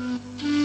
Mm-hmm.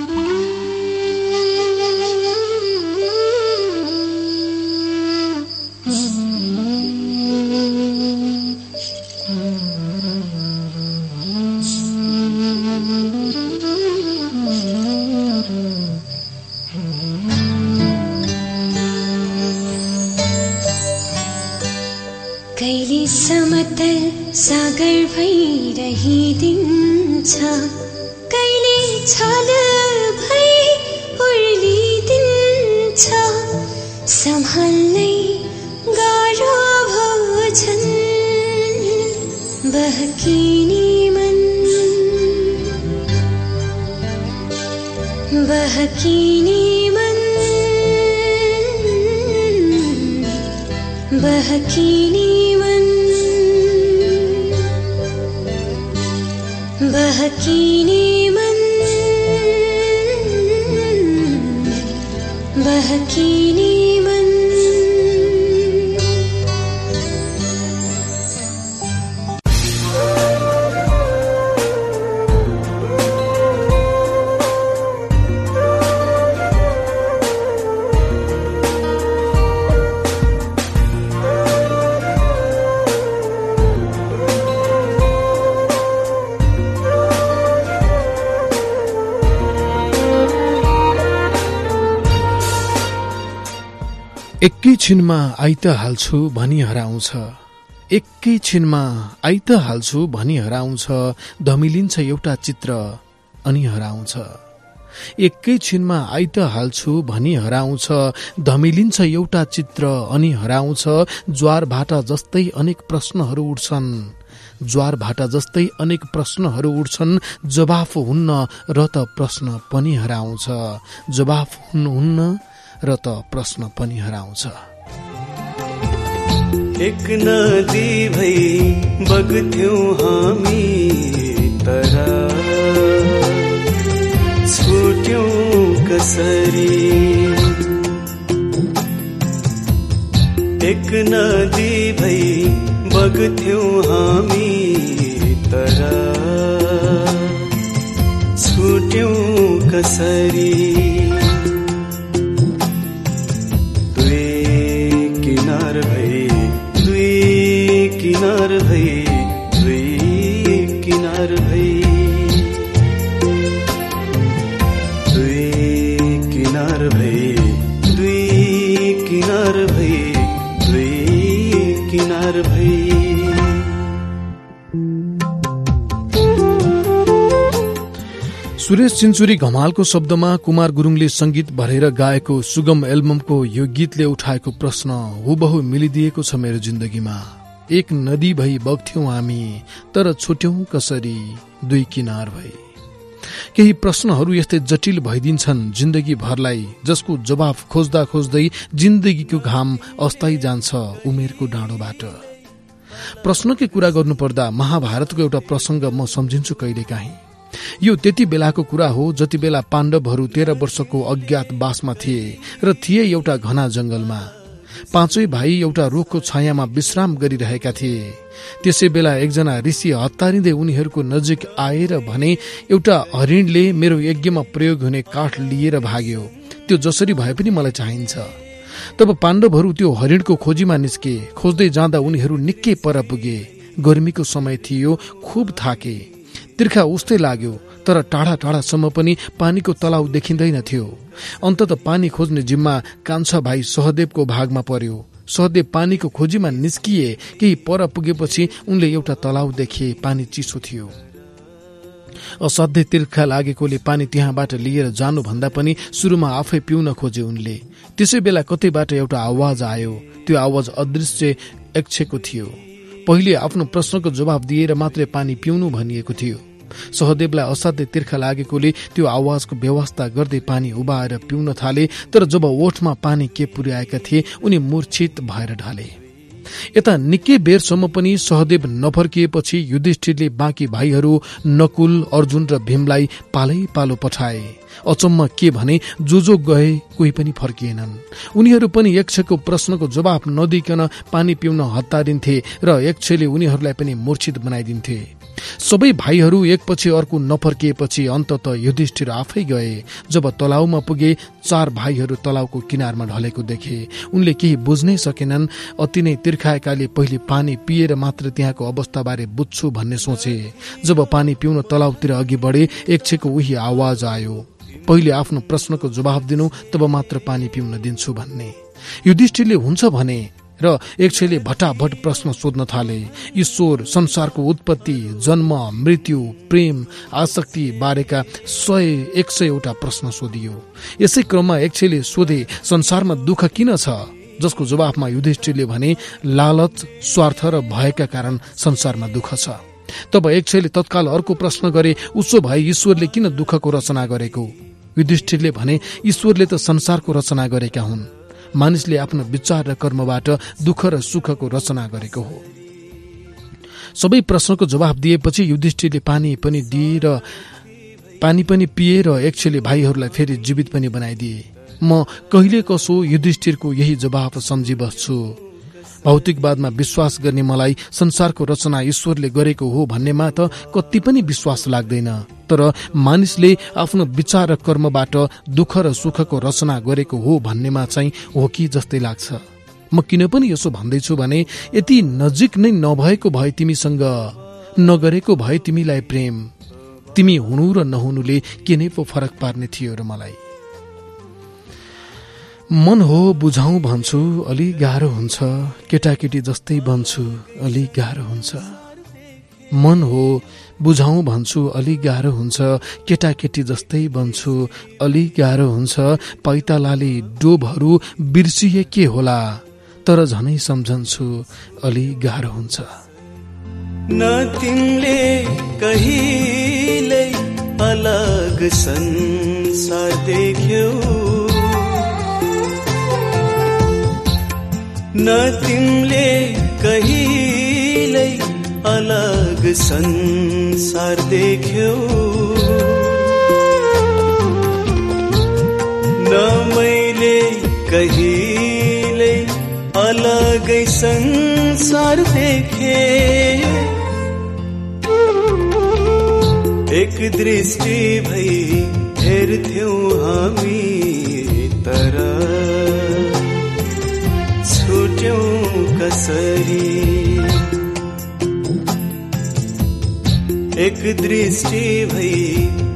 एकैछिनमा आइत हाल्छु भनी हराउँछ। एकैछिनमा आइत हाल्छु भनी हराउँछ धमिलिन्छ एउटा चित्र अनि हराउँछ। एकैछिनमा आइत हाल्छु भनी हराउँछ धमिलिन्छ एउटा चित्र अनि हराउँछ। ज्वार भाटा जस्तै अनेक प्रश्नहरू उठ्छन्। ज्वार भाटा जस्तै अनेक प्रश्नहरू उठ्छन्। जवाफ हुन्न र त प्रश्न पनि हराउँछ। जवाफ हुनुहुन्न र त प्रश्न पनि हराउँछ। एक नदी भई बग्थ्यौ हामी तरा। छुट्यौ कसरी। एक नदी भई बग्थ्यौ हामी तरा। छुट्यौ कसरी। सुरेश चिन्चुरी घमालको शब्दमा कुमार गुरुङले संगीत भरेर गाएको सुगम एल्बमको यो गीतले उठाएको प्रश्न हुबहु मिलिदिएको छ मेरो जिन्दगीमा। एक नदी भई बग्थ्यौं हामी तर छुट्यौं कसरी दुई किनार भई। केही प्रश्नहरू यस्तै जटिल भइदिन्छन् जिन्दगी भरलाई जसको जवाफ खोज्दा खोज्दै जिन्दगीको घाम अस्ताइ जान्छ उमेरको डाँडोबाट। प्रश्नकै कुरा गर्नुपर्दा महाभारतको एउटा प्रसंग म सम्झिन्छु कहिलेकाहीँ यो त्यति बेलाको कुरा हो जति बेला पाण्डवहरू तेह्र वर्षको अज्ञात बासमा थिए र थिए एउटा घना जंगलमा पाँचै भाइ एउटा रुखको छायामा विश्राम गरिरहेका थिए। त्यसै बेला एकजना ऋषि हतारिँदै उनीहरूको नजिक आएर भने एउटा हरिणले मेरो यज्ञमा प्रयोग हुने काठ लिएर भाग्यो। त्यो जसरी भए पनि मलाई चाहिन्छ। तब पाण्डवहरू त्यो हरिणको खोजीमा निस्के। खोज्दै जाँदा उनीहरू निकै पर पुगे। गर्मीको समय थियो खुब थाके। तिर्खा उस्तै लाग्यो तर टाढा टाढासम्म पनि पानीको तलाउ देखिँदैन थियो। अन्तत पानी खोज्ने जिम्मा कान्छा भाइ सहदेवको भागमा पर्यो। सहदेव पानीको खोजीमा निस्किए केही पर पुगेपछि उनले एउटा तलाउ देखे पानी चिसो थियो। असाध्य तिर्खा लागेकोले पानी त्यहाँबाट लिएर जानु भन्दा पनि सुरुमा आफै पिउन खोजे उनले। त्यसै बेला कतैबाट एउटा आवाज आयो। त्यो आवाज अदृश्य एक्छेको थियो। पहिले आफ्नो प्रश्नको जवाब दिएर मात्रै पानी पिउनु भनिएको थियो। सहदेवलाई असाध्य तिर्खा लागेकोले त्यो आवाजको व्यवस्था गर्दै पानी उभाएर पिउन थाले तर जब ओठमा पानी के पुर्याएका थिए उनी मूर्छित भएर ढाले। यता निकै बेरसम्म पनि सहदेव नफर्किएपछि युधिष्ठिरले बाँकी भाइहरू नकुल अर्जुन र भीमलाई पालै पालो पठाए। अचम्म के भने जो जो गए कोही पनि फर्किएनन्। उनीहरू पनि यक्षको प्रश्नको जवाब नदिकन पानी पिउन हतारिन्थे र यक्षले उनीहरूलाई पनि मूर्छित बनाइदिन्थे। सबै भाइहरू एकपछि अर्को नफर्किएपछि अन्तत युधिष्ठिर आफै गए जब तलाउमा पुगे चार भाइहरू तलाउको किनारमा ढलेको देखे। उनले केही बुझ्नै सकेनन् अति नै तिर्खाएकाले पहिले पानी पिएर मात्र त्यहाँको अवस्थाबारे बुझ्छु भन्ने सोचे। जब पानी पिउन तलाउतिर अघि बढे एकछेको उही आवाज आयो। पहिले आफ्नो प्रश्नको जवाब दिनु तब मात्र पानी पिउन दिन्छु भन्ने। युधिष्ठिरले हुन्छ भने र एकछैले भटाभट प्रश्न सोध्न थाले ईश्वर संसारको उत्पत्ति जन्म मृत्यु प्रेम आसक्ति बारेका सय एक सयवटा प्रश्न सोधियो। यसै क्रममा एकछैले सोधे संसारमा दुःख किन छ? जसको जवाफमा युधिष्ठिरले भने लालच स्वार्थ र भयका कारण संसारमा दुःख छ। तब एकछैले तत्काल अर्को प्रश्न गरे उसो भए ईश्वरले किन दुःखको रचना गरेको? युधिष्ठिरले भने ईश्वरले त संसारको रचना गरेका हुन्। मानिसले आफ्नो विचार र कर्मबाट दुःख र सुखको रचना गरेको हो। सबै प्रश्नको जवाब दिएपछि युधिष्ठिरले पानी पनि दिए र पानी पनि पिए र एकछेले भाइहरूलाई फेरि जीवित पनि बनाइदिए। म कहिले कसो युधिष्ठिरको यही जवाब सम्झी बस्छु भौतिकवादमा विश्वास गर्ने मलाई संसारको रचना ईश्वरले गरेको हो भन्नेमा त कति पनि विश्वास लाग्दैन। तर मानिसले आफ्नो विचार र कर्मबाट दुःख र सुखको रचना गरेको हो भन्नेमा चाहिँ हो कि जस्तै लाग्छ। म किन पनि यसो भन्दैछु भने यति नजिक नै नभएको भए तिमीसँग नगरेको भए तिमीलाई प्रेम। तिमी हुनु र नहुनुले के नै पो फरक पार्ने थियो र मलाई। मन हो बुझाउ भन्छु अलि गाह्रो हुन्छ। केटाकेटी जस्तै बन्छु अलि गाह्रो हुन्छ। मन हो बुझाउ भन्छु अलि गाह्रो हुन्छ। केटाकेटी जस्तै बन्छु अलि गाह्रो हुन्छ। पैतालाले डोबहरू बिर्सिए के होला? तर झनै सम्झन्छु अलि गाह्रो हुन्छ। न तिमीले कहिल्यै अलग संसार देख्यौ। न तिमीले अलग संसार देख्यौ। न मैले कहिल्यै अलगै संसार देखे। एक दृष्टि भई हेर्थ्यौ हामी। कसरी। एक दृष्टि भई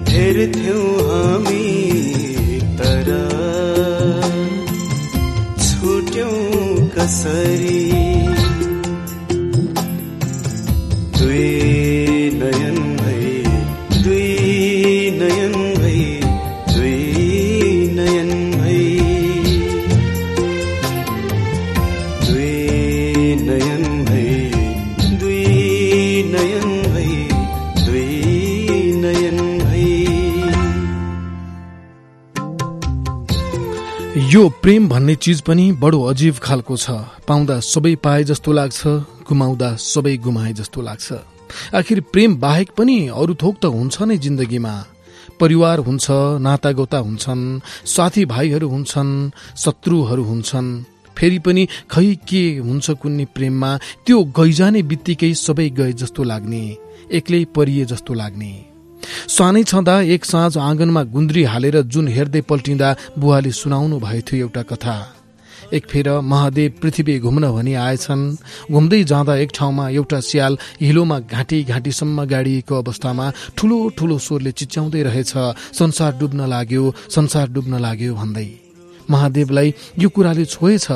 फिर थो हामी तर छुट्यौ कसरी। यो प्रेम भन्ने चिज पनि बडो अजीव खालको छ। पाउँदा सबै पाए जस्तो लाग्छ गुमाउँदा सबै गुमाए जस्तो लाग्छ। आखिर प्रेम बाहेक पनि अरू थोक त हुन्छ नै जिन्दगीमा। परिवार हुन्छ नातागोता हुन्छन् साथी भाइहरू हुन्छन् शत्रुहरू हुन्छन्। फेरि पनि खै के हुन्छ कुन्नी प्रेममा त्यो गइजाने बित्तिकै सबै गए जस्तो लाग्ने एक्लै परिए जस्तो लाग्ने। सानै छँदा एक साँझ आँगनमा गुन्द्री हालेर जुन हेर्दै पल्टिँदा बुवाले सुनाउनु भएको थियो एउटा कथा। एक फेर महादेव पृथ्वी घुम्न भनी आएछन्। घुम्दै जाँदा एक ठाउँमा एउटा स्याल हिलोमा घाँटी घाँटीसम्म गाडिएको अवस्थामा ठुलो ठुलो स्वरले चिच्याउँदै रहेछ संसार डुब्न लाग्यो संसार डुब्न लाग्यो भन्दै। महादेवलाई यो कुराले छोएछ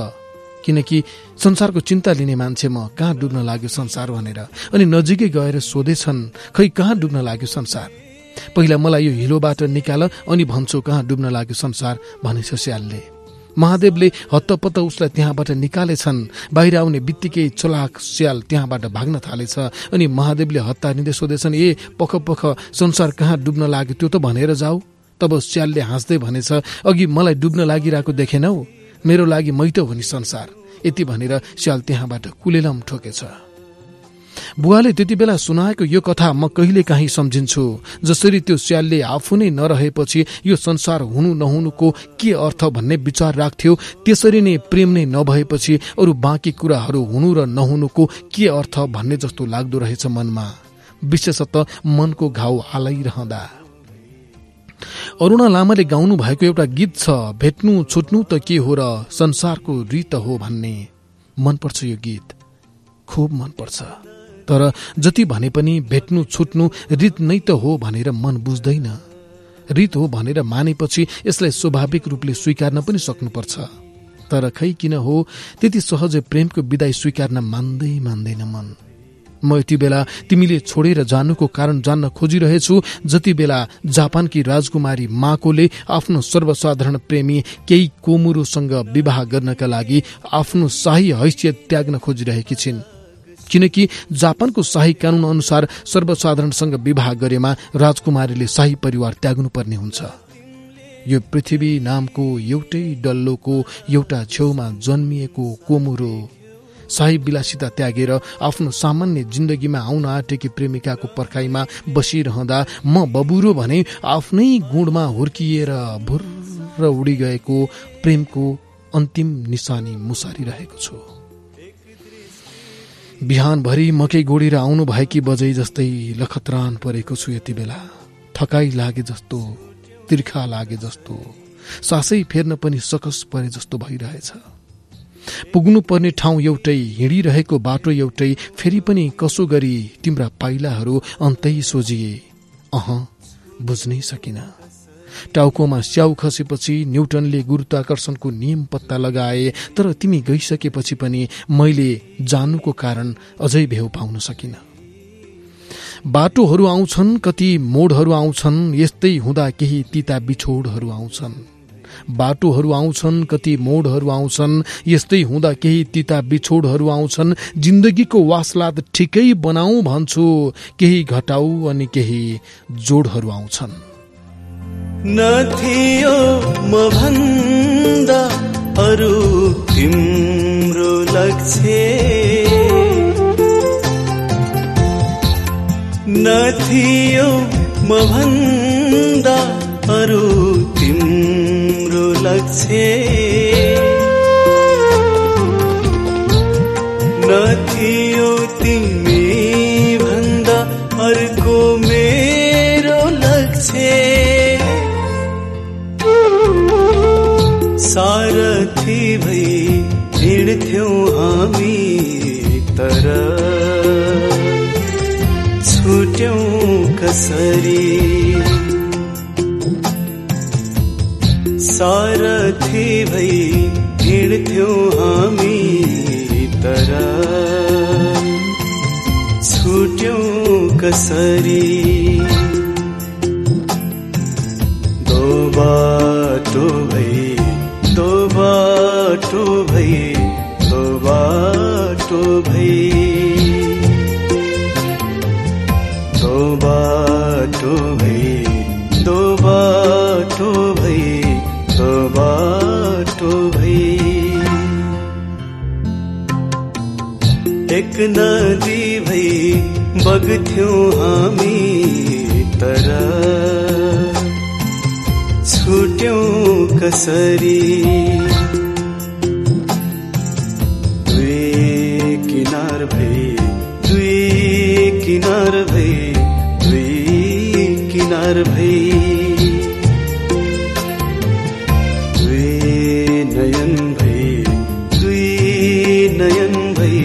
किनकि संसारको चिन्ता लिने मान्छे म कहाँ डुब्न लाग्यो संसार भनेर? अनि नजिकै गएर सोधेछन् खै कहाँ डुब्न लाग्यो संसार? पहिला मलाई यो हिलोबाट निकाल अनि भन्छु कहाँ डुब्न लाग्यो संसार? भनेछ स्यालले। महादेवले हत्तपत्त उसलाई त्यहाँबाट निकालेछन्। बाहिर आउने बित्तिकै चोलाक स्याल त्यहाँबाट भाग्न थालेछ अनि महादेवले हत्तारिँदै सोधेछन् ए पख पख संसार कहाँ डुब्न लाग्यो? त्यो त भनेर जाऊ। तब स्यालले हाँस्दै भनेछ अघि मलाई डुब्न लागिरहेको देखेनौ? मेरो लागि मैटो हो नि संसार। यति भनेर स्याल त्यहाँबाट कुलेलम ठोकेछ। बुवाले त्यति बेला सुनाएको यो कथा म कहिले काहीँ सम्झिन्छु। जसरी त्यो स्यालले आफू नै नरहेपछि यो संसार हुनु नहुनुको के अर्थ भन्ने विचार राख्थ्यो त्यसरी नै प्रेम नै नभएपछि अरू बाँकी कुराहरू हुनु र नहुनुको के अर्थ भन्ने जस्तो लाग्दो रहेछ मनमा। विशेषतः मनको घाउ हालाइरहँदा अरूणा लामाले गाउनु भएको एउटा गीत छ भेट्नु छुट्नु त के हो र संसारको रीत हो भन्ने। मनपर्छ यो गीत। खुब मनपर्छ। तर जति भने पनि भेट्नु छुट्नु रीत नै त हो भनेर मन बुझ्दैन। रीत हो भनेर मानेपछि यसलाई स्वाभाविक रूपले स्वीकार्न पनि सक्नुपर्छ। तर खै किन हो त्यति सहजै प्रेमको विदाई स्वीकार्न मान्दै मान्दैन मन। म यति बेला तिमीले छोडेर जानुको कारण जान्न खोजिरहेछु जति बेला जापानकी राजकुमारी माकोले आफ्नो सर्वसाधारण प्रेमी केही कोमुरोसँग विवाह गर्नका लागि आफ्नो शाही हैसियत त्याग्न खोजिरहेकी छिन्। किनकि जापानको शाही कानून अनुसार सर्वसाधारणसँग विवाह गरेमा राजकुमारीले शाही परिवार त्याग्नु पर्ने हुन्छ। यो पृथ्वी नामको एउटै डल्लोको एउटा छेउमा जन्मिएको कोमुरो शाही विलासिता त्यागेर आफ्नो सामान्य जिन्दगीमा आउन आँटेकी प्रेमिकाको पर्खाइमा बसिरहँदा म बबुरो भने आफ्नै गुणमा हुर्किएर भुर्र उडी गएको प्रेमको अन्तिम निशानी मुसारिरहेको छु। बिहानभरि मकै गोडेर आउनु भएकी बजै जस्तै लखतरान परेको छु यति बेला। थकाई लागे जस्तो तिर्खा लागे जस्तो सासै फेर्न पनि सकस परे जस्तो भइरहेछ। पुग्नु पर्ने ठाउँ एउटै हिँडिरहेको बाटो एउटै फेरि पनि कसो गरी तिम्रा पाइलाहरू अन्तै सोझिए अह बुझ्नै सकिन। टाउकोमा स्याउ खसेपछि न्युटनले गुरुत्वाकर्षणको नियम पत्ता लगाए तर तिमी गइसकेपछि पनि मैले जानुको कारण अझै भेउ पाउन सकिन। बाटोहरू आउँछन् कति मोडहरू आउँछन् यस्तै हुँदा केही तिता बिछोडहरू आउँछन्। बाटोहरू आउँछन् कति मोडहरू आउँछन् यस्तै हुँदा केही तिता बिछोडहरू आउँछन्। जिन्दगीको वासलाद ठिकै बनाऊ भन्छु केही घटाउ अनि केही जोडहरू आउँछन्। नथियो म भन्दा अरू तिम्रो लक्ष्य। नथियो म भन्दा अरू तिम्रो लक्ष्य। नथियो सारथी भई ऋण हिँड्थ्यौँ हामी तर। छुट्यौँ कसरी। सारथी भई ऋण हिँड्थ्यौँ हामी तर। छुट्यौँ कसरी। दो बाटो बाटो भई दो बाटो भई दो बाटो भई दो बाटो भई एक नदी भई बग्थ्यौँ हामी तर। छुट्यौँ कसरी किनार भई दुई किनार भई। दुई नयन भई दुई नयन भई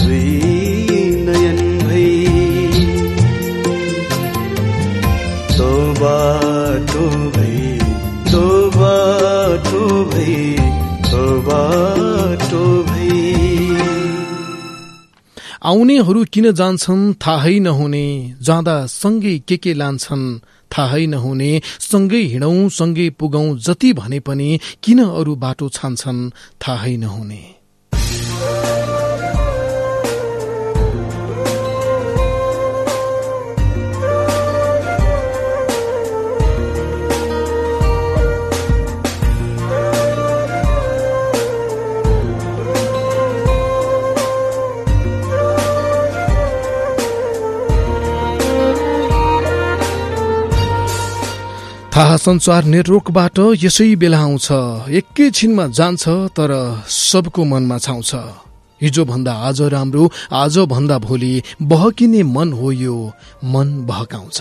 दुई नयन भई। दो बाटो भई दो बाटो भई दो बाटो भई। आउनेहरू किन जान्छन्? थाहै नहुने। जाँदा सँगै के के लान्छन्? थाहै नहुने। सँगै हिँडौं सँगै पुगौं जति भने पनि किन अरू बाटो छान्छन्? थाहै नहुने। थाहा संसार नेटवर्कबाट यसै बेला आउँछ। एकैछिनमा जान्छ तर सबको मनमा छाउँछ। हिजो भन्दा आज राम्रो आज भन्दा भोलि बहकिने मन हो यो मन बहकाउँछ।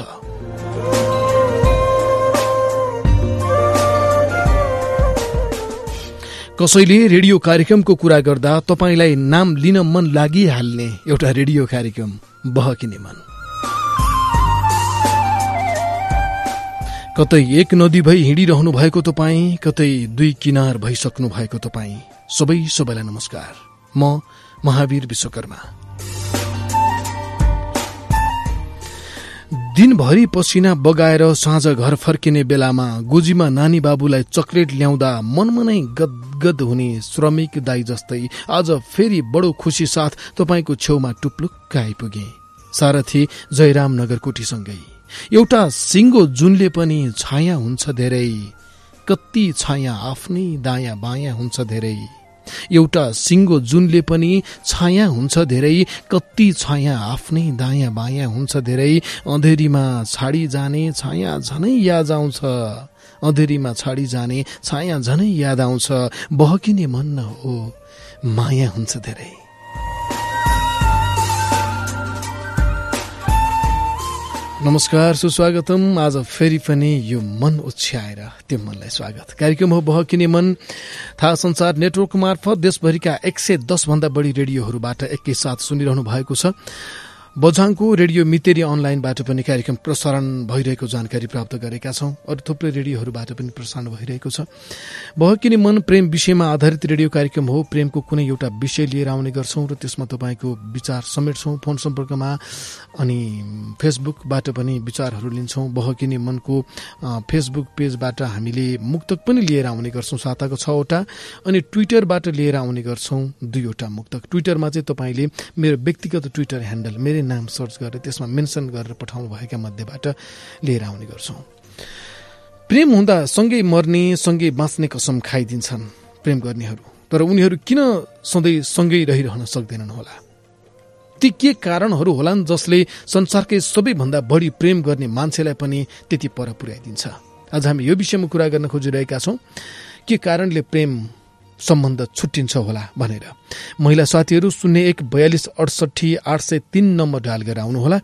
कसैले रेडियो कार्यक्रमको कुरा गर्दा तपाईँलाई नाम लिन मन लागिहाल्ने एउटा रेडियो कार्यक्रम बहकिने मन। कतै एक नदी भई हिँडिरहनु भएको तपाईँ कतै दुई किनार भइसक्नु भएको तपाईँ सबै सबैलाई नमस्कार। म महावीर विश्वकर्मा। दिनभरि पसिना बगाएर साँझ घर फर्किने बेलामा गोजीमा नानी बाबुलाई चक्लेट ल्याउँदा मनमनै गदगद हुने श्रमिक दाई जस्तै आज फेरि बडो खुसी साथ तपाईँको छेउमा टुप्लुक्क आइपुगे। सारथी जयराम नगरकोटीसँगै एउटा सिङ्गो जुनले पनि छाया हुन्छ धेरै कति छाया आफ्नै दायाँ बायाँ हुन्छ धेरै। एउटा सिङ्गो जुनले पनि छाया हुन्छ धेरै कति छाया आफ्नै दायाँ बायाँ हुन्छ धेरै। अँधेरीमा छाडी जाने छाया झनै याद आउँछ। अँधेरीमा छाडी जाने छाया झनै याद आउँछ। बहकिने मन हो माया हुन्छ धेरै। नमस्कार सुस्वागतम। आज फेरि पनि यो मन उछ्याएर त्यो मनलाई स्वागत। कार्यक्रम हो बहकिने मन। थाहा संसार नेटवर्क मार्फत देशभरिका एक सय दसभन्दा बढी रेडियोहरूबाट एकैसाथ सुनिरहनु भएको छ। बझाङको रेडियो मितेरी अनलाइनबाट पनि कार्यक्रम प्रसारण भइरहेको जानकारी प्राप्त गरेका छौं। अरू थुप्रै रेडियोहरूबाट पनि प्रसारण भइरहेको छ। बहकिने मन प्रेम विषयमा आधारित रेडियो कार्यक्रम हो? प्रेमको कुनै एउटा विषय लिएर आउने गर्छौं र त्यसमा तपाईँको विचार समेट्छौं फोन सम्पर्कमा। अनि फेसबुकबाट पनि विचारहरू लिन्छौं। बहकिने मनको फेसबुक पेजबाट हामीले मुक्तक पनि लिएर आउने गर्छौं साताको छवटा। अनि ट्विटरबाट लिएर आउने गर्छौं दुईवटा मुक्तक। ट्विटरमा चाहिँ तपाईँले मेरो व्यक्तिगत ट्विटर ह्यान्डल मेरै नाम सर्च गरेर त्यसमा मेन्सन गरेर पठाउनु भएका मध्येबाट लिएर आउने गर्छौं। प्रेम हुँदा सँगै मर्ने सँगै बाँच्ने कसम खाइदिन्छन् प्रेम गर्नेहरू। तर उनीहरू किन सधैँ सँगै रहिरहन सक्दैनन् होला? ती के कारणहरू होलान् जसले संसारकै सबैभन्दा बढी प्रेम गर्ने मान्छेलाई पनि त्यति पर पुर्याइदिन्छ? आज हामी यो विषयमा कुरा गर्न खोजिरहेका छौँ। के कारणले प्रेम सम्बन्ध छुट्टिन्छ होला भनेर। महिला साथीहरू शून्य एक बयालिस अडसठी आठ सय तीन नम्बर डायल गरेर आउनुहोला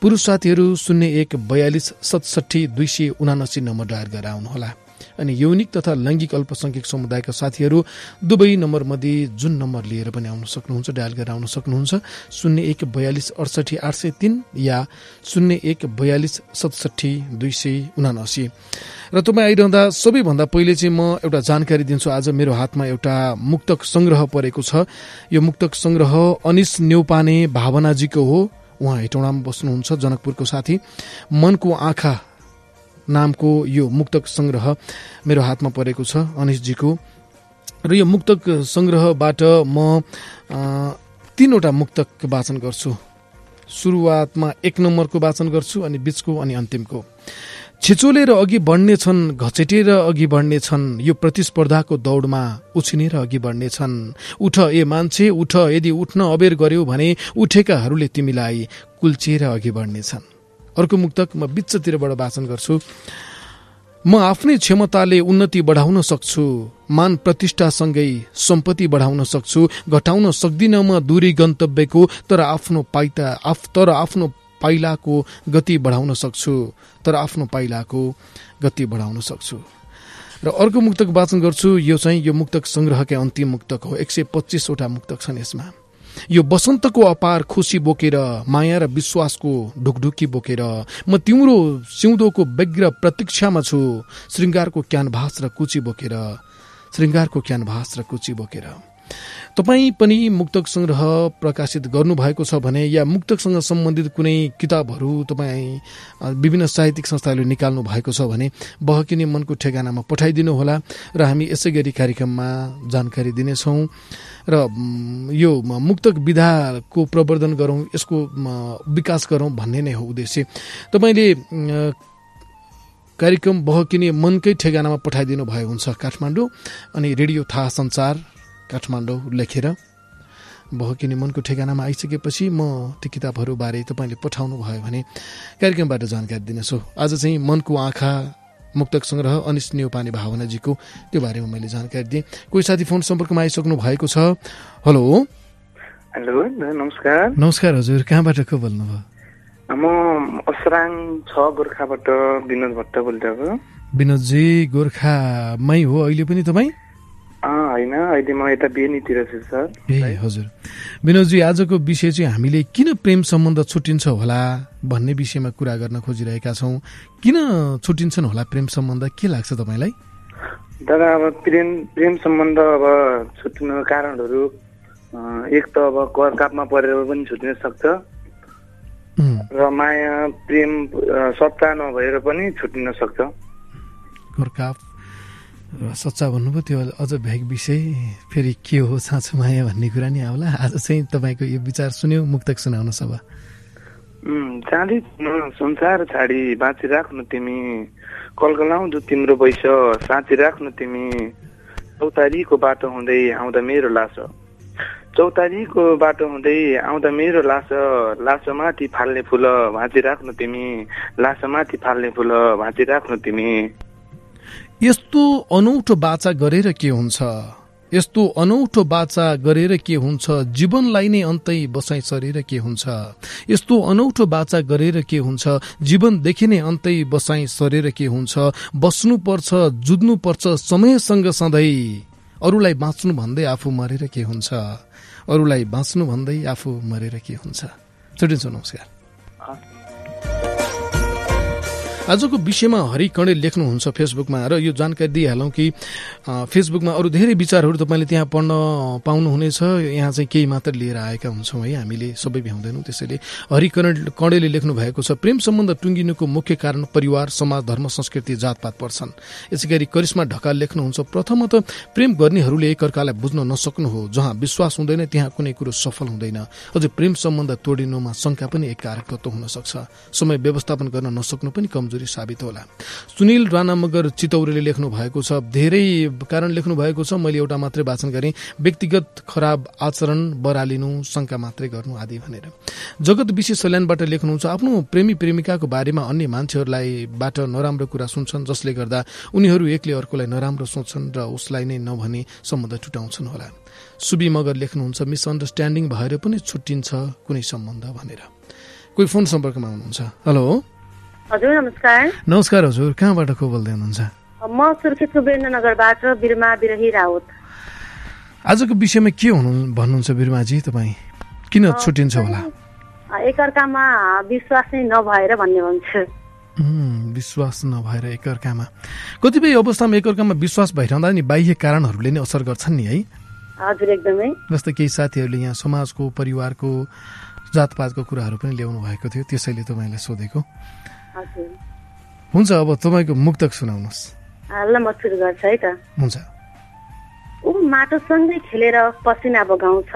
पुरुष साथीहरू शून्य एक बयालिस सतसठी दुई सय उनासी नम्बर डायल गरेर आउनुहोला अनि यौनिक तथा लैङ्गिक अल्पसंख्यक समुदायका साथीहरू दुवै नम्बर मध्ये जुन नम्बर लिएर पनि आउन सक्नुहुन्छ डायल गरेर आउन सक्नुहुन्छ शून्य एक बयालिस अडसठी आठ सय तिन या शून्य एक बयालिस सतसठी दुई सय उनासी। र तपाईँ आइरहँदा सबैभन्दा पहिले चाहिँ म एउटा जानकारी दिन्छु। आज मेरो हातमा एउटा मुक्तक संग्रह परेको छ। यो मुक्तक संग्रह अनिस न्यौपाने भावनाजीको हो। उहाँ हेटौँडामा बस्नुहुन्छ जनकपुरको साथी। मनको आँखा नामको यो मुक्तक संग्रह मेरो हातमा परेको छ अनिसजीको र यो मुक्तक संग्रहबाट म तीनवटा मुक्तक वाचन गर्छु। सुरुवातमा एक नम्बरको वाचन गर्छु अनि बिचको अनि अन्तिमको। छिचोलेर अघि बढ्ने छन् घचेटेर अघि बढ्ने छन् यो प्रतिस्पर्धाको दौडमा उछिनेर अघि बढ्ने छन्। उठ ए मान्छे उठ यदि उठ्न अबेर गर्यो भने उठेकाहरूले तिमीलाई कुल्चिएर अघि बढ्नेछन् अर्को मुक्तक म बिचतिरबाट वाचन गर्छु। म आफ्नै क्षमताले उन्नति बढाउन सक्छु मान प्रतिष्ठासँगै सम्पत्ति बढाउन सक्छु घटाउन सक्दिनँ म दूरी गन्तव्यको तर आफ्नो पाइता आफ तर आफ्नो पाइलाको गति बढाउन सक्छु तर आफ्नो पाइलाको गति बढाउन सक्छु। र अर्को मुक्तक वाचन गर्छु यो चाहिँ यो मुक्तक संग्रहकै अन्तिम मुक्तक हो एक सय पच्चिसवटा मुक्तक छन् यसमा। यो बसन्तको अपार खुसी बोकेर माया र विश्वासको ढुकढुकी बोकेर म तिम्रो सिउँदोको व्यग्र प्रतीक्षामा छु। श्रृङ्गारको क्यानभास र कुची बोकेर श्रृङ्गारको क्यानभास र कुची बोकेर। तपाईँ पनि मुक्तक संग्रह प्रकाशित गर्नुभएको छ भने या मुक्तकसँग सम्बन्धित कुनै किताबहरू तपाईँ विभिन्न साहित्यिक संस्थाहरूले निकाल्नु भएको छ भने बहकिने मनको ठेगानामा पठाइदिनु होला र हामी यसै गरी कार्यक्रममा जानकारी दिनेछौँ। र यो मुक्तक विधाको प्रवर्धन गरौँ यसको विकास गरौँ भन्ने नै हो उद्देश्य। तपाईँले कार्यक्रम बहकिने मनकै ठेगानामा पठाइदिनु भयो हुन्छ काठमाडौँ अनि रेडियो थाहा संसार काठमाडौँ लेखेर बहकिने मनको ठेगानामा आइसकेपछि म ती किताबहरूबारे तपाईँले पठाउनु भयो भने कार्यक्रमबाट जानकारी दिनेछु। आज चाहिँ मनको आँखा मुक्तक संग्रह अनिस नेउपाने भावनाजीको त्यो बारेमा मैले जानकारी दिएँ। कोही साथी फोन सम्पर्कमा आइसक्नु भएको छ? हेलो? हेलो नमस्कार। नमस्कार। हजुर कहाँबाट को बोल्नुभयो? म असराङ छ गोर्खाबाट विनोद भट्ट बोलिरहेको विनोदजी गोर्खामै हो अहिले पनि तपाईँ? होइन अहिले म यता बेनीतिर छु सर। ए हजुर। विनोदजी आजको विषय चाहिँ हामीले किन प्रेम सम्बन्ध छुट्टिन्छ होला भन्ने विषयमा कुरा गर्न खोजिरहेका छौँ। किन छुट्टिन्छन् होला प्रेम सम्बन्ध? के लाग्छ तपाईँलाई? दादा अब प्रेम प्रेम सम्बन्ध अब छुट्टिनुको कारणहरू एक त अब कर कापमा परेर पनि छुट्टिन सक्छ। र माया प्रेम सत्ता नभएर पनि छुट्टिन सक्छ। गोर्खाप सच्चा भन्नुभयो त्यो अझ भ्याग विषय फेरि के हो साँचो माया भन्ने कुरा नि आउला। आज चाहिँ तपाईँको यो विचार सुन्यो मुक्तक सुनाउन उम्, चाँदी संसार छाडी बाँचिराख्नु तिमी कलकलाउँदो तिम्रो बैस साँचिराख्नु तिमी। चौतारीको बाटो हुँदै आउँदा मेरो लास। चौतारीको बाटो हुँदै आउँदा मेरो लास। लासमाथि फाल्ने फुल भाँचिराख्नु तिमी। लासमाथि फाल्ने फुल भाँचिराख्नु तिमी। यस्तो अनौठो बाचा गरेर के हुन्छ? यस्तो अनौठो बाचा गरेर के हुन्छ? जीवनलाई नै अन्तै बसाइ सरेर के हुन्छ? यस्तो अनौठो बाचा गरेर के हुन्छ? जीवनदेखि नै अन्तै बसाइ सरेर के हुन्छ? बस्नुपर्छ जुझ्नुपर्छ समयसँग सधैँ। अरूलाई बाँच्नु भन्दै आफू मरेर के हुन्छ? अरूलाई बाँच्नु भन्दै आफू मरेर के हुन्छ? छुट्टिन्छ नमस्कार। आजको विषयमा हरि कणेल लेख्नुहुन्छ फेसबुकमा र यो जानकारी दिइहालौँ कि फेसबुकमा अरू धेरै विचारहरू तपाईँले त्यहाँ पढ्न पाउनुहुनेछ। यहाँ चाहिँ केही मात्र लिएर आएका हुन्छौँ है हामीले सबै भ्याउँदैनौँ। त्यसैले हरि कणेल लेख्नु भएको छ प्रेम सम्बन्ध टुङ्गिनुको मुख्य कारण परिवार समाज धर्म संस्कृति जातपात पर्छन्। यसै गरी करिश्मा ढकाल लेख्नुहुन्छ प्रथमत प्रेम गर्नेहरूले एकअर्कालाई बुझ्न नसक्नु हो। जहाँ विश्वास हुँदैन त्यहाँ कुनै कुरो सफल हुँदैन। अझ प्रेम सम्बन्ध तोडिनुमा शङ्का पनि एक कारक तत्व हुन सक्छ। समय व्यवस्थापन गर्न नसक्नु पनि कमजोरी साबित होला। सुनिल राणा मगर चितौरेले लेख्नु भएको छ धेरै कारण लेख्नु भएको छ। मैले एउटा मात्रै वाचन गरेँ। व्यक्तिगत खराब आचरण बरालिनु शङ्का मात्रै गर्नु आदि भनेर। जगत विशेष सल्यानबाट लेख्नुहुन्छ आफ्नो प्रेमी प्रेमिकाको बारेमा अन्य मान्छेहरूलाई बाट नराम्रो कुरा सुन्छन् जसले गर्दा उनीहरू एकले अर्कोलाई नराम्रो सोच्छन् र उसलाई नै नभने सम्बन्ध टुटाउँछन् होला। सुबी मगर लेख्नुहुन्छ मिसअन्डरस्ट्यान्डिङ भएर पनि छुट्टिन्छ कुनै सम्बन्ध भनेर। कोही फोन सम्पर्कमा हुनुहुन्छ? हेलो? हजुर नमस्कार। नमस्कार हजुर कहाँबाट को बोल्दै हुनुहुन्छ? म सुर्खेतको वीरेन्द्रनगरबाट बिरमा बिरही राउत। आजको विषयमा के हुनु भन्नुहुन्छ बिरुमाजी तपाईँ? किन छुट्टिन्छ होला? एकअर्कामा विश्वास नै नभएर भन्ने उम्, विश्वास नभएर एकअर्कामा। कतिपय अवस्थामा एकअर्कामा विश्वास भइरहँदा नि बाह्य कारणहरूले नै असर गर्छन् नि है? हजुर एकदमै। जस्तै केही साथीहरूले यहाँ समाजको परिवारको जातपातको कुराहरू पनि ल्याउनु भएको थियो त्यसैले तपाईँलाई सोधेको। हुन्छ अब तपाईँको मुक्तक सुनाउनुहोस्। ल म सुरु गर्छु है त। हुन्छ। ऊ माटोसँगै खेलेर पसिना बगाउँछ।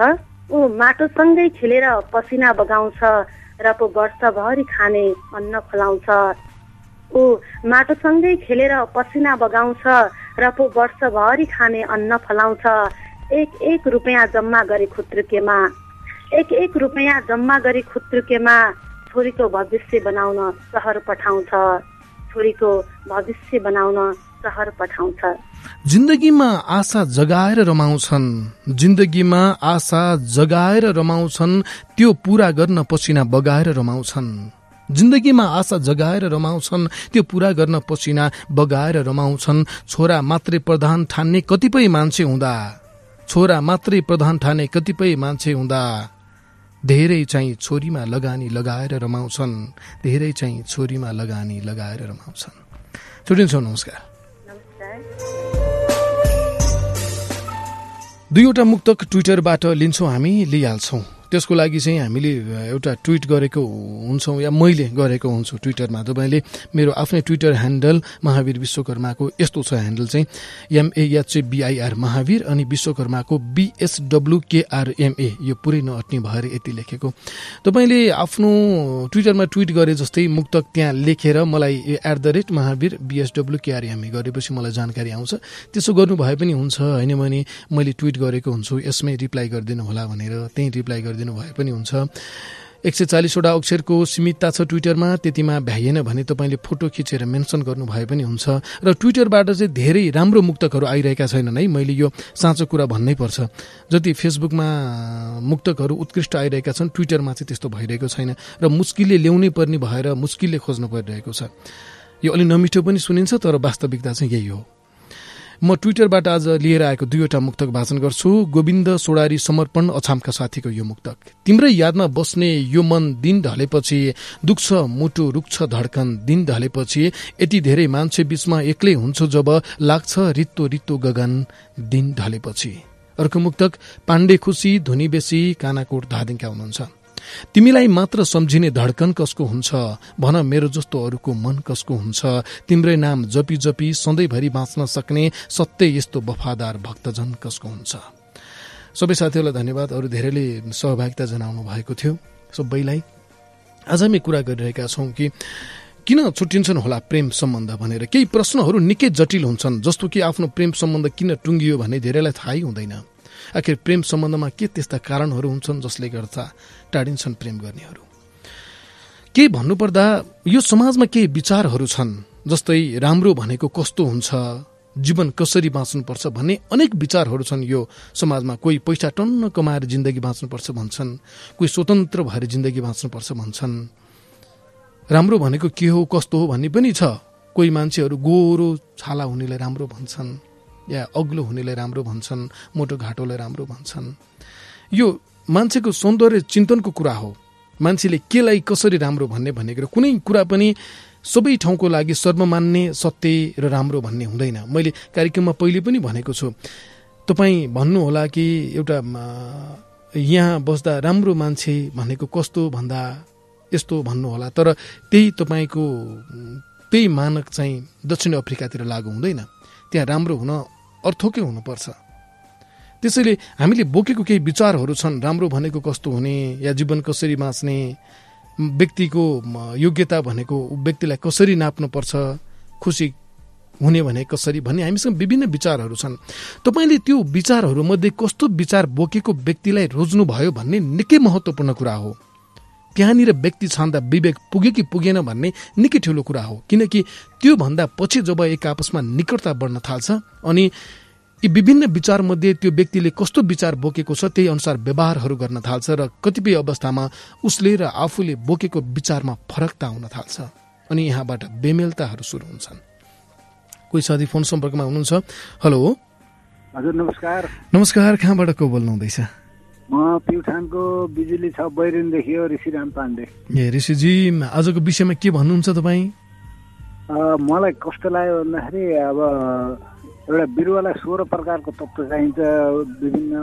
ऊ माटोसँगै खेलेर पसिना बगाउँछ र पो वर्षभरि खाने अन्न खुलाउँछ ऊ माटोसँगै खेलेर पसिना बगाउँछ र पो वर्षभरि खाने अन्न फलाउँछ। एक एक रुपियाँ जम्मा गरे खुत्रुकेमा। एक एक रुपियाँ जम्मा गरी खुत्रुकेमा। छोरीको भविष्य बनाउन सहर पठाउँछ। छोरीको भविष्य बनाउन सहर पठाउँछ। जिन्दगीमा आशा जगाएर रमाउँछन्। जिन्दगीमा आशा जगाएर रमाउँछन् त्यो पूरा गर्न पसिना बगाएर रमाउँछन्। जिन्दगीमा आशा जगाएर रमाउँछन् त्यो पूरा गर्न पसिना बगाएर रमाउँछन्। छोरा मात्रै प्रधान ठान्ने कतिपय मान्छे हुँदा छोरा मात्रै प्रधान ठाने कतिपय मान्छे हुँदा धेरै चाहिँ छोरीमा लगानी लगाएर रमाउँछन्। धेरै चाहिँ छोरीमा लगानी लगाएर रमाउँछन्। छुट्टिन्छौँ नमस्कार। दुईवटा मुक्तक ट्विटरबाट लिन्छौँ हामी लिइहाल्छौँ। त्यसको लागि चाहिँ हामीले एउटा ट्विट गरेको हुन्छौँ या मैले गरेको हुन्छु ट्विटरमा। तपाईँले मेरो आफ्नै ट्विटर ह्यान्डल महावीर विश्वकर्माको यस्तो छ ह्यान्डल चाहिँ एमएएचबिआइआर महावीर अनि विश्वकर्माको बिएसडब्लुकेआरएमए यो पुरै नअट्ने भएर यति लेखेको। तपाईँले आफ्नो ट्विटरमा ट्विट गरे जस्तै मुक्तक त्यहाँ लेखेर मलाई एट द रेट महावीर बिएसडब्लुकेआरएमए गरेपछि मलाई जानकारी आउँछ। त्यसो गर्नु भए पनि हुन्छ होइन भने मैले ट्विट गरेको हुन्छु यसमै रिप्लाई गरिदिनु होला भनेर त्यहीँ रिप्लाई गरिदिनु भए पनि हुन्छ। एक सय चालिसवटा अक्षरको सीमितता छ ट्विटरमा त्यतिमा भ्याइएन भने तपाईँले फोटो खिचेर मेन्सन गर्नु भए पनि हुन्छ। र ट्विटरबाट चाहिँ धेरै राम्रो मुक्तकहरू आइरहेका छैनन् है मैले यो साँचो कुरा भन्नै पर्छ। जति फेसबुकमा मुक्तकहरू उत्कृष्ट आइरहेका छन् ट्विटरमा चाहिँ त्यस्तो भइरहेको छैन। र मुस्किलले ल्याउनै पर्ने भएर मुस्किलले खोज्नु परिरहेको छ। यो अलि नमिठो पनि सुनिन्छ तर वास्तविकता चाहिँ यही हो। म ट्विटरबाट आज लिएर आएको दुईवटा मुक्तक वाचन गर्छु। गोविन्द सोडारी समर्पण अछामका साथीको यो मुक्तक। तिम्रै यादमा बस्ने यो मन दिन ढलेपछि दुख्छ मुटु रुख्छ धड्कन दिन ढलेपछि यति धेरै मान्छे बीचमा एक्लै हुन्छु जब लाग्छ रित्तो रित्तो गगन दिन ढलेपछि। अर्को मुक्तक पाण्डे खुसी धुनी बेसी कानाकोट धादिङका हुनुहुन्छ। तिमीलाई मात्र सम्झिने धड्कन कसको हुन्छ? भन मेरो जस्तो अरूको मन कसको हुन्छ? तिम्रै नाम जपी जपी सधैँभरि बाँच्न सक्ने सत्य यस्तो वफादार भक्तजन कसको हुन्छ? सबै साथीहरूलाई धन्यवाद। अरू धेरैले सहभागिता जनाउनु भएको थियो। सबैलाई आज हामी कुरा गरिरहेका छौँ कि किन छुट्टिन्छन् होला प्रेम सम्बन्ध भनेर? केही प्रश्नहरू निकै जटिल हुन्छन् जस्तो कि आफ्नो प्रेम सम्बन्ध किन टुङ्गियो भने धेरैलाई थाहै हुँदैन। आखिर प्रेम सम्बन्धमा के त्यस्ता कारणहरू हुन्छन् जसले गर्दा टाढिन्छन् प्रेम गर्नेहरू? के भन्नुपर्दा यो समाजमा केही विचारहरू छन् जस्तै राम्रो भनेको कस्तो हुन्छ जीवन कसरी बाँच्नुपर्छ भन्ने अनेक विचारहरू छन् यो समाजमा। कोही पैसा टन्न कमाएर जिन्दगी बाँच्नुपर्छ भन्छन् कोही स्वतन्त्र भएर जिन्दगी बाँच्नुपर्छ भन्छन्। राम्रो भनेको के हो कस्तो हो भन्ने पनि छ। कोही मान्छेहरू गोरो छाला हुनेलाई राम्रो भन्छन्। या अग्लो हुनेलाई राम्रो भन्छन् मोटो घाटोलाई राम्रो भन्छन्। यो मान्छेको सौन्दर्य चिन्तनको कुरा हो। मान्छेले केलाई कसरी राम्रो भन्ने भनेको कुनै कुरा पनि सबै ठाउँको लागि सर्वमान्य सत्य र राम्रो भन्ने हुँदैन। मैले कार्यक्रममा पहिले पनि भनेको छु। तपाईँ भन्नुहोला कि एउटा यहाँ बस्दा राम्रो मान्छे भनेको कस्तो भन्दा यस्तो भन्नुहोला। तर त्यही तपाईँको त्यही मानक चाहिँ दक्षिण अफ्रिकातिर लागु हुँदैन। त्यहाँ राम्रो हुन अर्थकै हुनुपर्छ। त्यसैले हामीले बोकेको केही विचारहरू छन् राम्रो भनेको कस्तो हुने या जीवन कसरी बाँच्ने व्यक्तिको योग्यता भनेको व्यक्तिलाई कसरी नाप्नुपर्छ खुसी हुने भने कसरी भन्ने हामीसँग विभिन्न विचारहरू छन्। तपाईँले त्यो विचारहरूमध्ये कस्तो विचार बोकेको व्यक्तिलाई रोज्नुभयो भन्ने निकै महत्त्वपूर्ण कुरा हो। त्यहाँनिर व्यक्ति छान्दा विवेक पुग्यो कि पुगेन भन्ने निकै ठुलो कुरा हो। किनकि त्योभन्दा पछि जब एक आपसमा निकटता बढ्न थाल्छ अनि यी विभिन्न विचारमध्ये त्यो व्यक्तिले कस्तो विचार बोकेको छ त्यही अनुसार व्यवहारहरू गर्न थाल्छ र कतिपय अवस्थामा उसले र आफूले बोकेको विचारमा फरकता हुन थाल्छ। अनि यहाँबाट बेमेलताहरू सुरु हुन्छन्। कोही साथी फोन सम्पर्कमा हुनुहुन्छ? हेलो? हजुर नमस्कार। नमस्कार कहाँबाट को बोल्नु हुँदैछ म प्युठानको बिजुली छ बैरिनदेखि हो ऋषिराम पाण्डे। ए ऋषिजी आजको विषयमा के भन्नुहुन्छ तपाईँ? मलाई कस्तो लाग्यो भन्दाखेरि अब एउटा बिरुवालाई सोह्र प्रकारको तत्त्व चाहिन्छ विभिन्न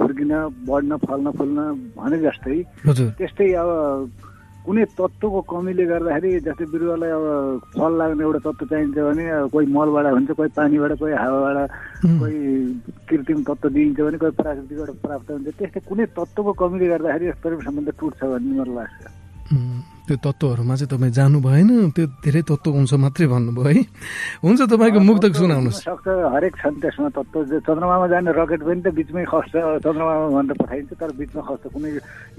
हुर्किन बढ्न फल्न फुल्न भने जस्तै। त्यस्तै अब कुनै तत्त्वको कमीले गर्दाखेरि जस्तै बिरुवालाई अब फल लाग्ने एउटा तत्त्व चाहिन्छ भने कोही मलबाट हुन्छ कोही पानीबाट कोही हावाबाट कोही कृत्रिम तत्त्व दिइन्छ भने कोही प्राकृतिकबाट प्राप्त हुन्छ। त्यस्तै कुनै तत्त्वको कमीले गर्दाखेरि प्रेम सम्बन्ध टुट्छ भन्ने मलाई लाग्छ। त्यो तत्त्वहरूमा चाहिँ तपाईँ जानु भएन त्यो धेरै तत्त्व हुन्छ मात्रै भन्नुभयो है। हुन्छ तपाईँको मुक्तक सुनाउनुहोस्। सक्छ हरेक छन् त्यसमा तत्त्व। चन्द्रमामा जाने रकेट पनि त बिचमै खस्छ चन्द्रमामा भनेर पठाइन्छ तर बिचमा खस्छ। कुनै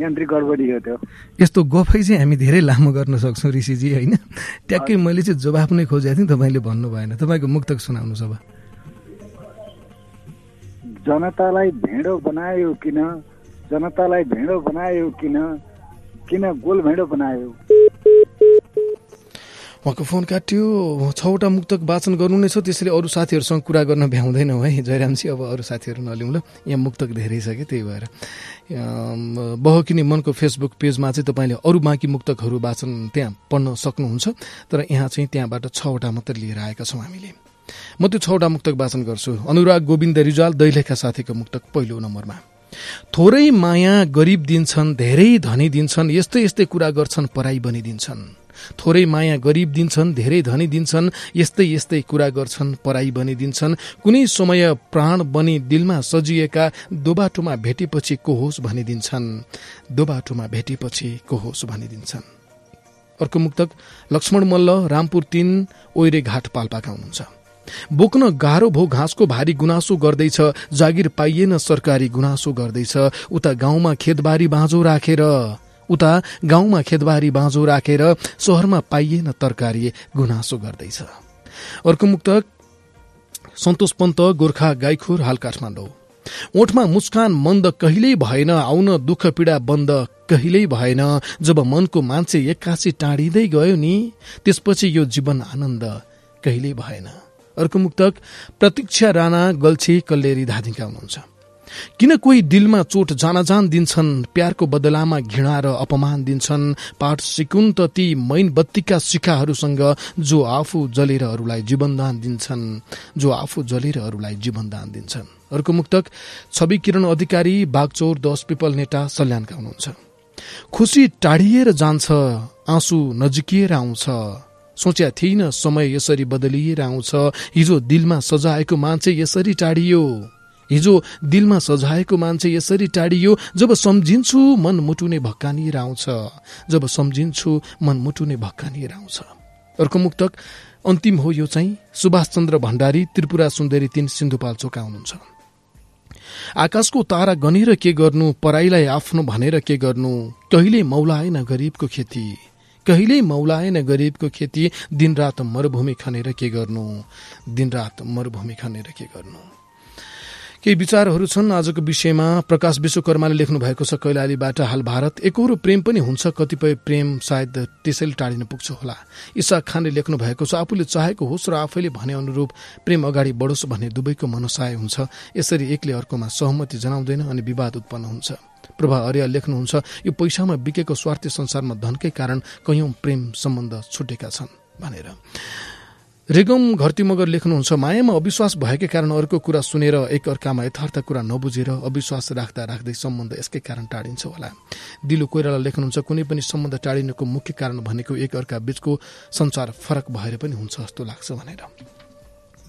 यान्त्रिक गडबडी हो त्यो। यस्तो गफै चाहिँ हामी धेरै लामो गर्न सक्छौँ ऋषिजी होइन? ट्याक्कै मैले चाहिँ जवाफ नै खोजेको थिएँ तपाईँले भन्नु भएन। तपाईँको मुक्तक सुनाउनुहोस् अब। जनतालाई भेडो बनायो किन? जनतालाई भेडो बनायो किन? किन गोल भेडो बनायो? उहाँको फोन काट्यो। छवटा मुक्तक वाचन गर्नु नै छ त्यसैले अरू साथीहरूसँग कुरा गर्न भ्याउँदैनौँ है जयरामजी अब अरू साथीहरू नलिउँ ल। यहाँ मुक्तक धेरै छ कि त्यही भएर। बहकिने मनको फेसबुक पेजमा चाहिँ तपाईँले अरू बाँकी मुक्तकहरू वाचन त्यहाँ पढ्न सक्नुहुन्छ तर यहाँ चाहिँ त्यहाँबाट छवटा मात्रै लिएर आएका छौँ हामीले। म त्यो छवटा मुक्तक वाचन गर्छु। अनुराग गोविन्द रिजाल दैलेखा साथीको मुक्तक पहिलो नम्बरमा। थोरै माया गरिब दिन्छन् धेरै धनी दिन्छन् यस्तै यस्तै कुरा गर्छन् पराई बनिदिन्छन्। थोरै माया गरिब दिन्छन् धेरै धनी दिन्छन् यस्तै यस्तै कुरा गर्छन् पराई बनिदिन्छन्। कुनै समय प्राण बनी दिलमा सजिएका दोबाटोमा भेटेपछि को होस् भनिदिन्छन्? दोबाटोमा भेटेपछि को होस् भनिदिन्छन्? अर्को मुक्तक लक्ष्मण मल्ल रामपुर तीन ओइरे घाट पाल्पाका हुनुहुन्छ। बोक्न गाह्रो भो घाँसको भारी गुनासो गर्दैछ। जागिर पाइएन सरकारी गुनासो गर्दैछ। उता गाउँमा खेतबारी बाँझो राखेर उता गाउँमा खेतबारी बाँझो राखेर शहरमा पाइएन तरकारी गुनासो गर्दैछ। अर्को मुक्तक सन्तोष पन्त गोर्खा गाईखोर हाल काठमाडौँ। ओठमा मुस्कान मन्द कहिल्यै भएन आउन दुःख पीडा बन्द कहिल्यै भएन। जब मनको मान्छे एक्कासी टाढिँदै गयो नि त्यसपछि यो जीवन आनन्द कहिल्यै भएन। अर्को मुक्तक प्रतीक्षा राणा गल्छी कल्लेरी धादिङका हुनुहुन्छ। किन कोही दिलमा चोट जान जान दिन्छन् प्यारको बदलामा घृणा र अपमान दिन्छन्? पाठ सिकुन् त ती मैन बत्तीका शिखाहरूसँग जो आफू जलेर अरूलाई जीवनदान दिन्छन् जो आफू जलेर अरूलाई जीवनदान दिन्छन्। अर्को मुक्तक छवि किरण अधिकारी बागचौर दस पिपल नेता सल्यानका हुनुहुन्छ। खुसी टाढिएर जान्छ आँसु नजिकिएर आउँछ। सोच्या थिइन समय यसरी बदलिएर आउँछ हिजो दिलमा सजाएको मान्छे यसरी टाढियो। हिजो दिलमा सजाएको मान्छे यसरी टाढियो। जब सम्झिन्छु मन मुटु नै भक्कानिएर आउँछ जब सम्झिन्छु मन मुटु नै भक्कानिएर आउँछ अर्को मुक्तक अन्तिम हो यो चाहिँ सुभाष चन्द्र भण्डारी त्रिपुरा सुन्दरी तीन सिन्धुपाल्चोका हुनुहुन्छ। आकाशको तारा गनेर के गर्नु पराईलाई आफ्नो भनेर के गर्नु? कहिले मौलाएन गरिबको खेती। कहिल्यै मौलाएन गरिबको खेती दिनरात मरुभूमि खनेर के गर्नु? दिनरात मरुभूमि खनेर के गर्नु? केही विचारहरू छन् आजको विषयमा। प्रकाश विश्वकर्माले लेख्नु भएको छ कैलालीबाट हाल भारत एकहोरो प्रेम पनि हुन्छ कतिपय प्रेम सायद त्यसैले टाढिन पुग्छ होला। इसाक खानले लेख्नु भएको छ आफूले चाहेको होस् र आफैले भने अनुरूप प्रेम अगाडि बढोस् भन्ने दुवैको मनसाय हुन्छ। यसरी एकले अर्कोमा सहमति जनाउँदैन अनि विवाद उत्पन्न हुन्छ। प्रभा अर्य लेख्नुहुन्छ। यो पैसामा बिकेको स्वार्थी संसारमा धनकै कारण कैयौं प्रेम सम्बन्ध छुटेका छन् भनेर। रेगम घरती मगर लेख्नुहुन्छ मायामा अविश्वास भएकै कारण अर्को कुरा सुनेर एक अर्कामा यथार्थ कुरा नबुझेर अविश्वास राख्दा राख्दै सम्बन्ध यसकै कारण टाढिन्छ होला। दिलु कोइराला लेख्नुहुन्छ कुनै पनि सम्बन्ध टाढिनुको मुख्य कारण भनेको एक अर्का बीचको संसार फरक भएर पनि हुन्छ जस्तो लाग्छ भनेर।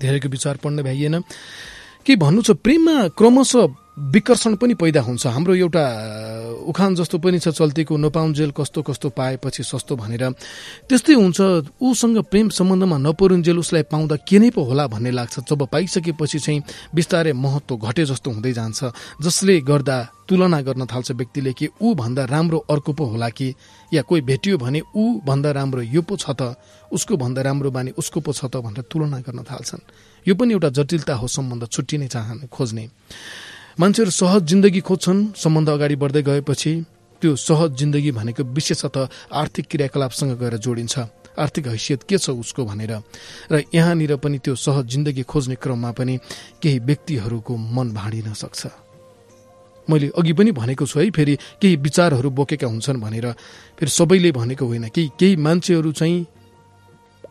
धेरैको विचार पढ्न भ्याइएन। के भन्नु छ प्रेममा क्रमशः विकर्षण पनि पैदा हुन्छ। हाम्रो एउटा उखान जस्तो पनि छ चल्तीको नपाउन्जेल कस्तो कस्तो पाएपछि सस्तो भनेर। त्यस्तै हुन्छ ऊसँग प्रेम सम्बन्धमा नपरुन्जेल उसलाई पाउँदा के नै पो होला भन्ने लाग्छ। जब पाइसकेपछि चाहिँ बिस्तारै महत्व घटे जस्तो हुँदै जान्छ। जसले गर्दा तुलना गर्न थाल्छ व्यक्तिले कि ऊ भन्दा राम्रो अर्को पो होला कि या कोही भेटियो भने ऊ भन्दा राम्रो यो पो छ त उसको भन्दा राम्रो बानी उसको पो छ त भनेर तुलना गर्न थाल्छन्। यो पनि एउटा जटिलता हो सम्बन्ध छुट्टिने चाहने खोज्ने। मान्छेहरू सहज जिन्दगी खोज्छन्। सम्बन्ध अगाडि बढ्दै गएपछि त्यो सहज जिन्दगी भनेको विशेषतः आर्थिक क्रियाकलापसँग गएर जोडिन्छ। आर्थिक हैसियत के छ उसको भनेर। र यहाँनिर पनि त्यो सहज जिन्दगी खोज्ने क्रममा पनि केही व्यक्तिहरूको मन भाँडिन सक्छ। मैले अघि पनि भनेको छु है फेरि केही विचारहरू बोकेका हुन्छन् भनेर। फेरि सबैले भनेको होइन केही केही मान्छेहरू चाहिँ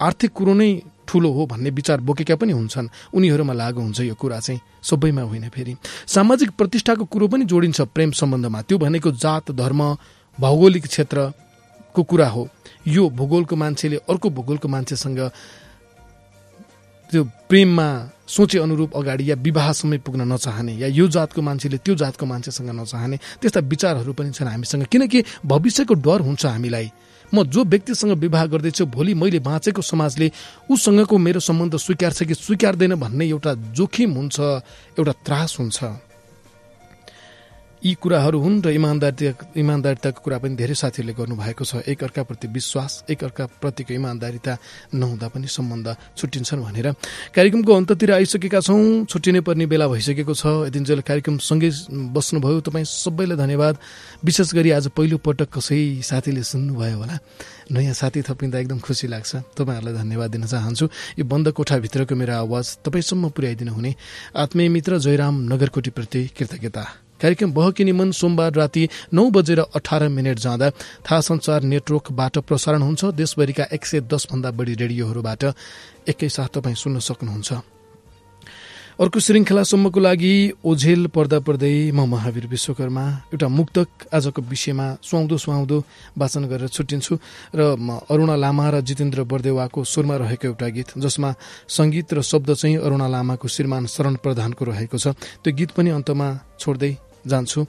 आर्थिक कुरो नै ठुलो हो भन्ने विचार बोकेका पनि हुन्छन्। उनीहरूमा लागु हुन्छ यो कुरा चाहिँ। सबैमा होइन फेरि। सामाजिक प्रतिष्ठाको कुरो पनि जोडिन्छ प्रेम सम्बन्धमा। त्यो भनेको जात धर्म भौगोलिक क्षेत्रको कुरा हो। यो भूगोलको मान्छेले अर्को भूगोलको मान्छेसँग त्यो प्रेममा सोचे अनुरूप अगाडि या विवाहसम्म पुग्न नचाहने या यो जातको मान्छेले त्यो जातको मान्छेसँग नचाहने त्यस्ता विचारहरू पनि छन् हामीसँग। किनकि भविष्यको डर हुन्छ हामीलाई। म जो व्यक्तिसँग विवाह गर्दैछु भोलि मैले बाँचेको समाजले उसँगको मेरो सम्बन्ध स्वीकार्छ कि स्वीकार्दैन भन्ने एउटा जोखिम हुन्छ एउटा त्रास हुन्छ। यी कुराहरू हुन् र इमान्दारिता इमान्दारिताको कुरा पनि धेरै साथीहरूले गर्नुभएको छ। एक अर्काप्रति विश्वास एक अर्काप्रतिको इमान्दारिता नहुँदा पनि सम्बन्ध छुट्टिन्छन् भनेर कार्यक्रमको अन्ततिर आइसकेका छौँ। छुट्टिनै पर्ने बेला भइसकेको छ। यतिन्जेल कार्यक्रम सँगै बस्नुभयो तपाईँ सबैलाई धन्यवाद। विशेष गरी आज पहिलो पटक कसै साथीले सुन्नुभयो होला। नयाँ साथी थपिँदा एकदम खुसी लाग्छ। तपाईँहरूलाई धन्यवाद दिन चाहन्छु। यो बन्द कोठाभित्रको मेरो आवाज तपाईँसम्म पुर्याइदिनु हुने आत्मीय मित्र जयराम नगरकोटीप्रति कृतज्ञता। कार्यक्रम बहकिनी मन सोमबार राति नौ बजेर अठार मिनट जाँदा थाहा संचार नेटवर्कबाट प्रसारण हुन्छ। देशभरिका एक सय दसभन्दा बढी रेडियोहरूबाट एकैसाथ तपाईँ सुन्न सक्नुहुन्छ। अर्को श्रृङ्खलासम्मको लागि ओझेल पर्दा पर्दै म महावीर विश्वकर्मा। एउटा मुक्तक आजको विषयमा सुहाउँदो सुहाउँदो वाचन गरेर छुट्टिन्छु र अरूणा लामा र जितेन्द्र बर्देवाको स्वरमा रहेको एउटा गीत जसमा सङ्गीत र शब्द चाहिँ अरूणा लामाको श्रीमान शरण प्रधानको रहेको छ। त्यो गीत पनि अन्तमा छोड्दै जान्छु।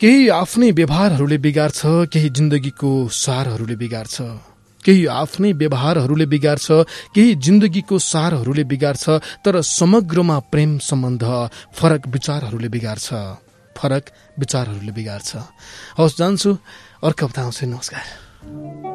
केही आफ्नै व्यवहारहरूले बिगार्छ केही जिन्दगीको सारहरूले बिगार्छ केही आफ्नै व्यवहारहरूले बिगार्छ केही जिन्दगीको सारहरूले बिगार्छ तर समग्रमा प्रेम सम्बन्ध फरक विचारहरूले बिगार्छ फरक विचारहरूले बिगार्छ हवस् जान्छु। अर्को हप्ता आउँछु नमस्कार।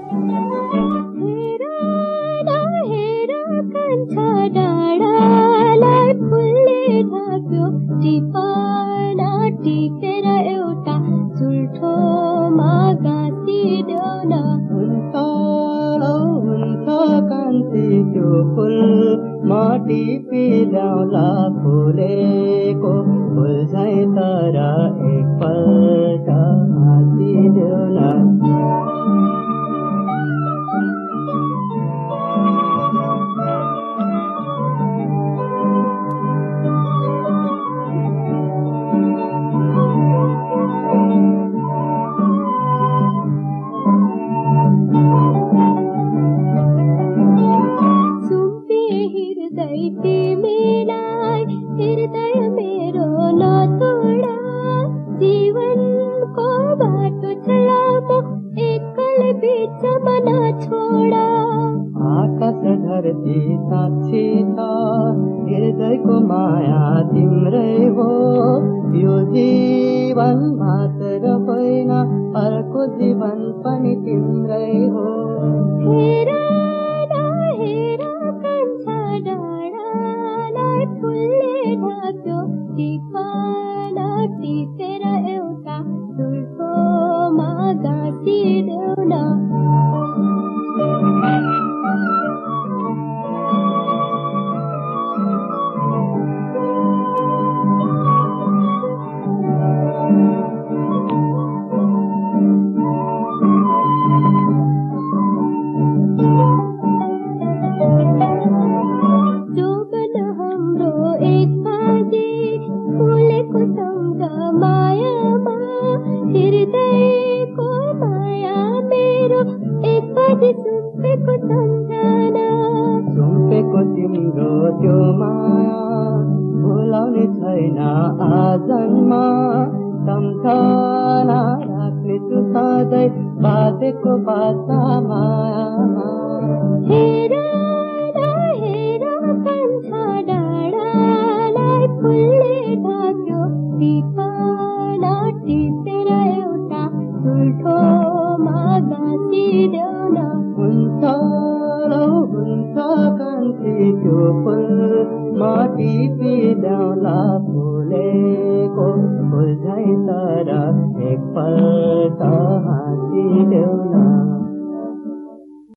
मिठो फुल माटी पिलाउला फुलेको फुल झै तर एक पल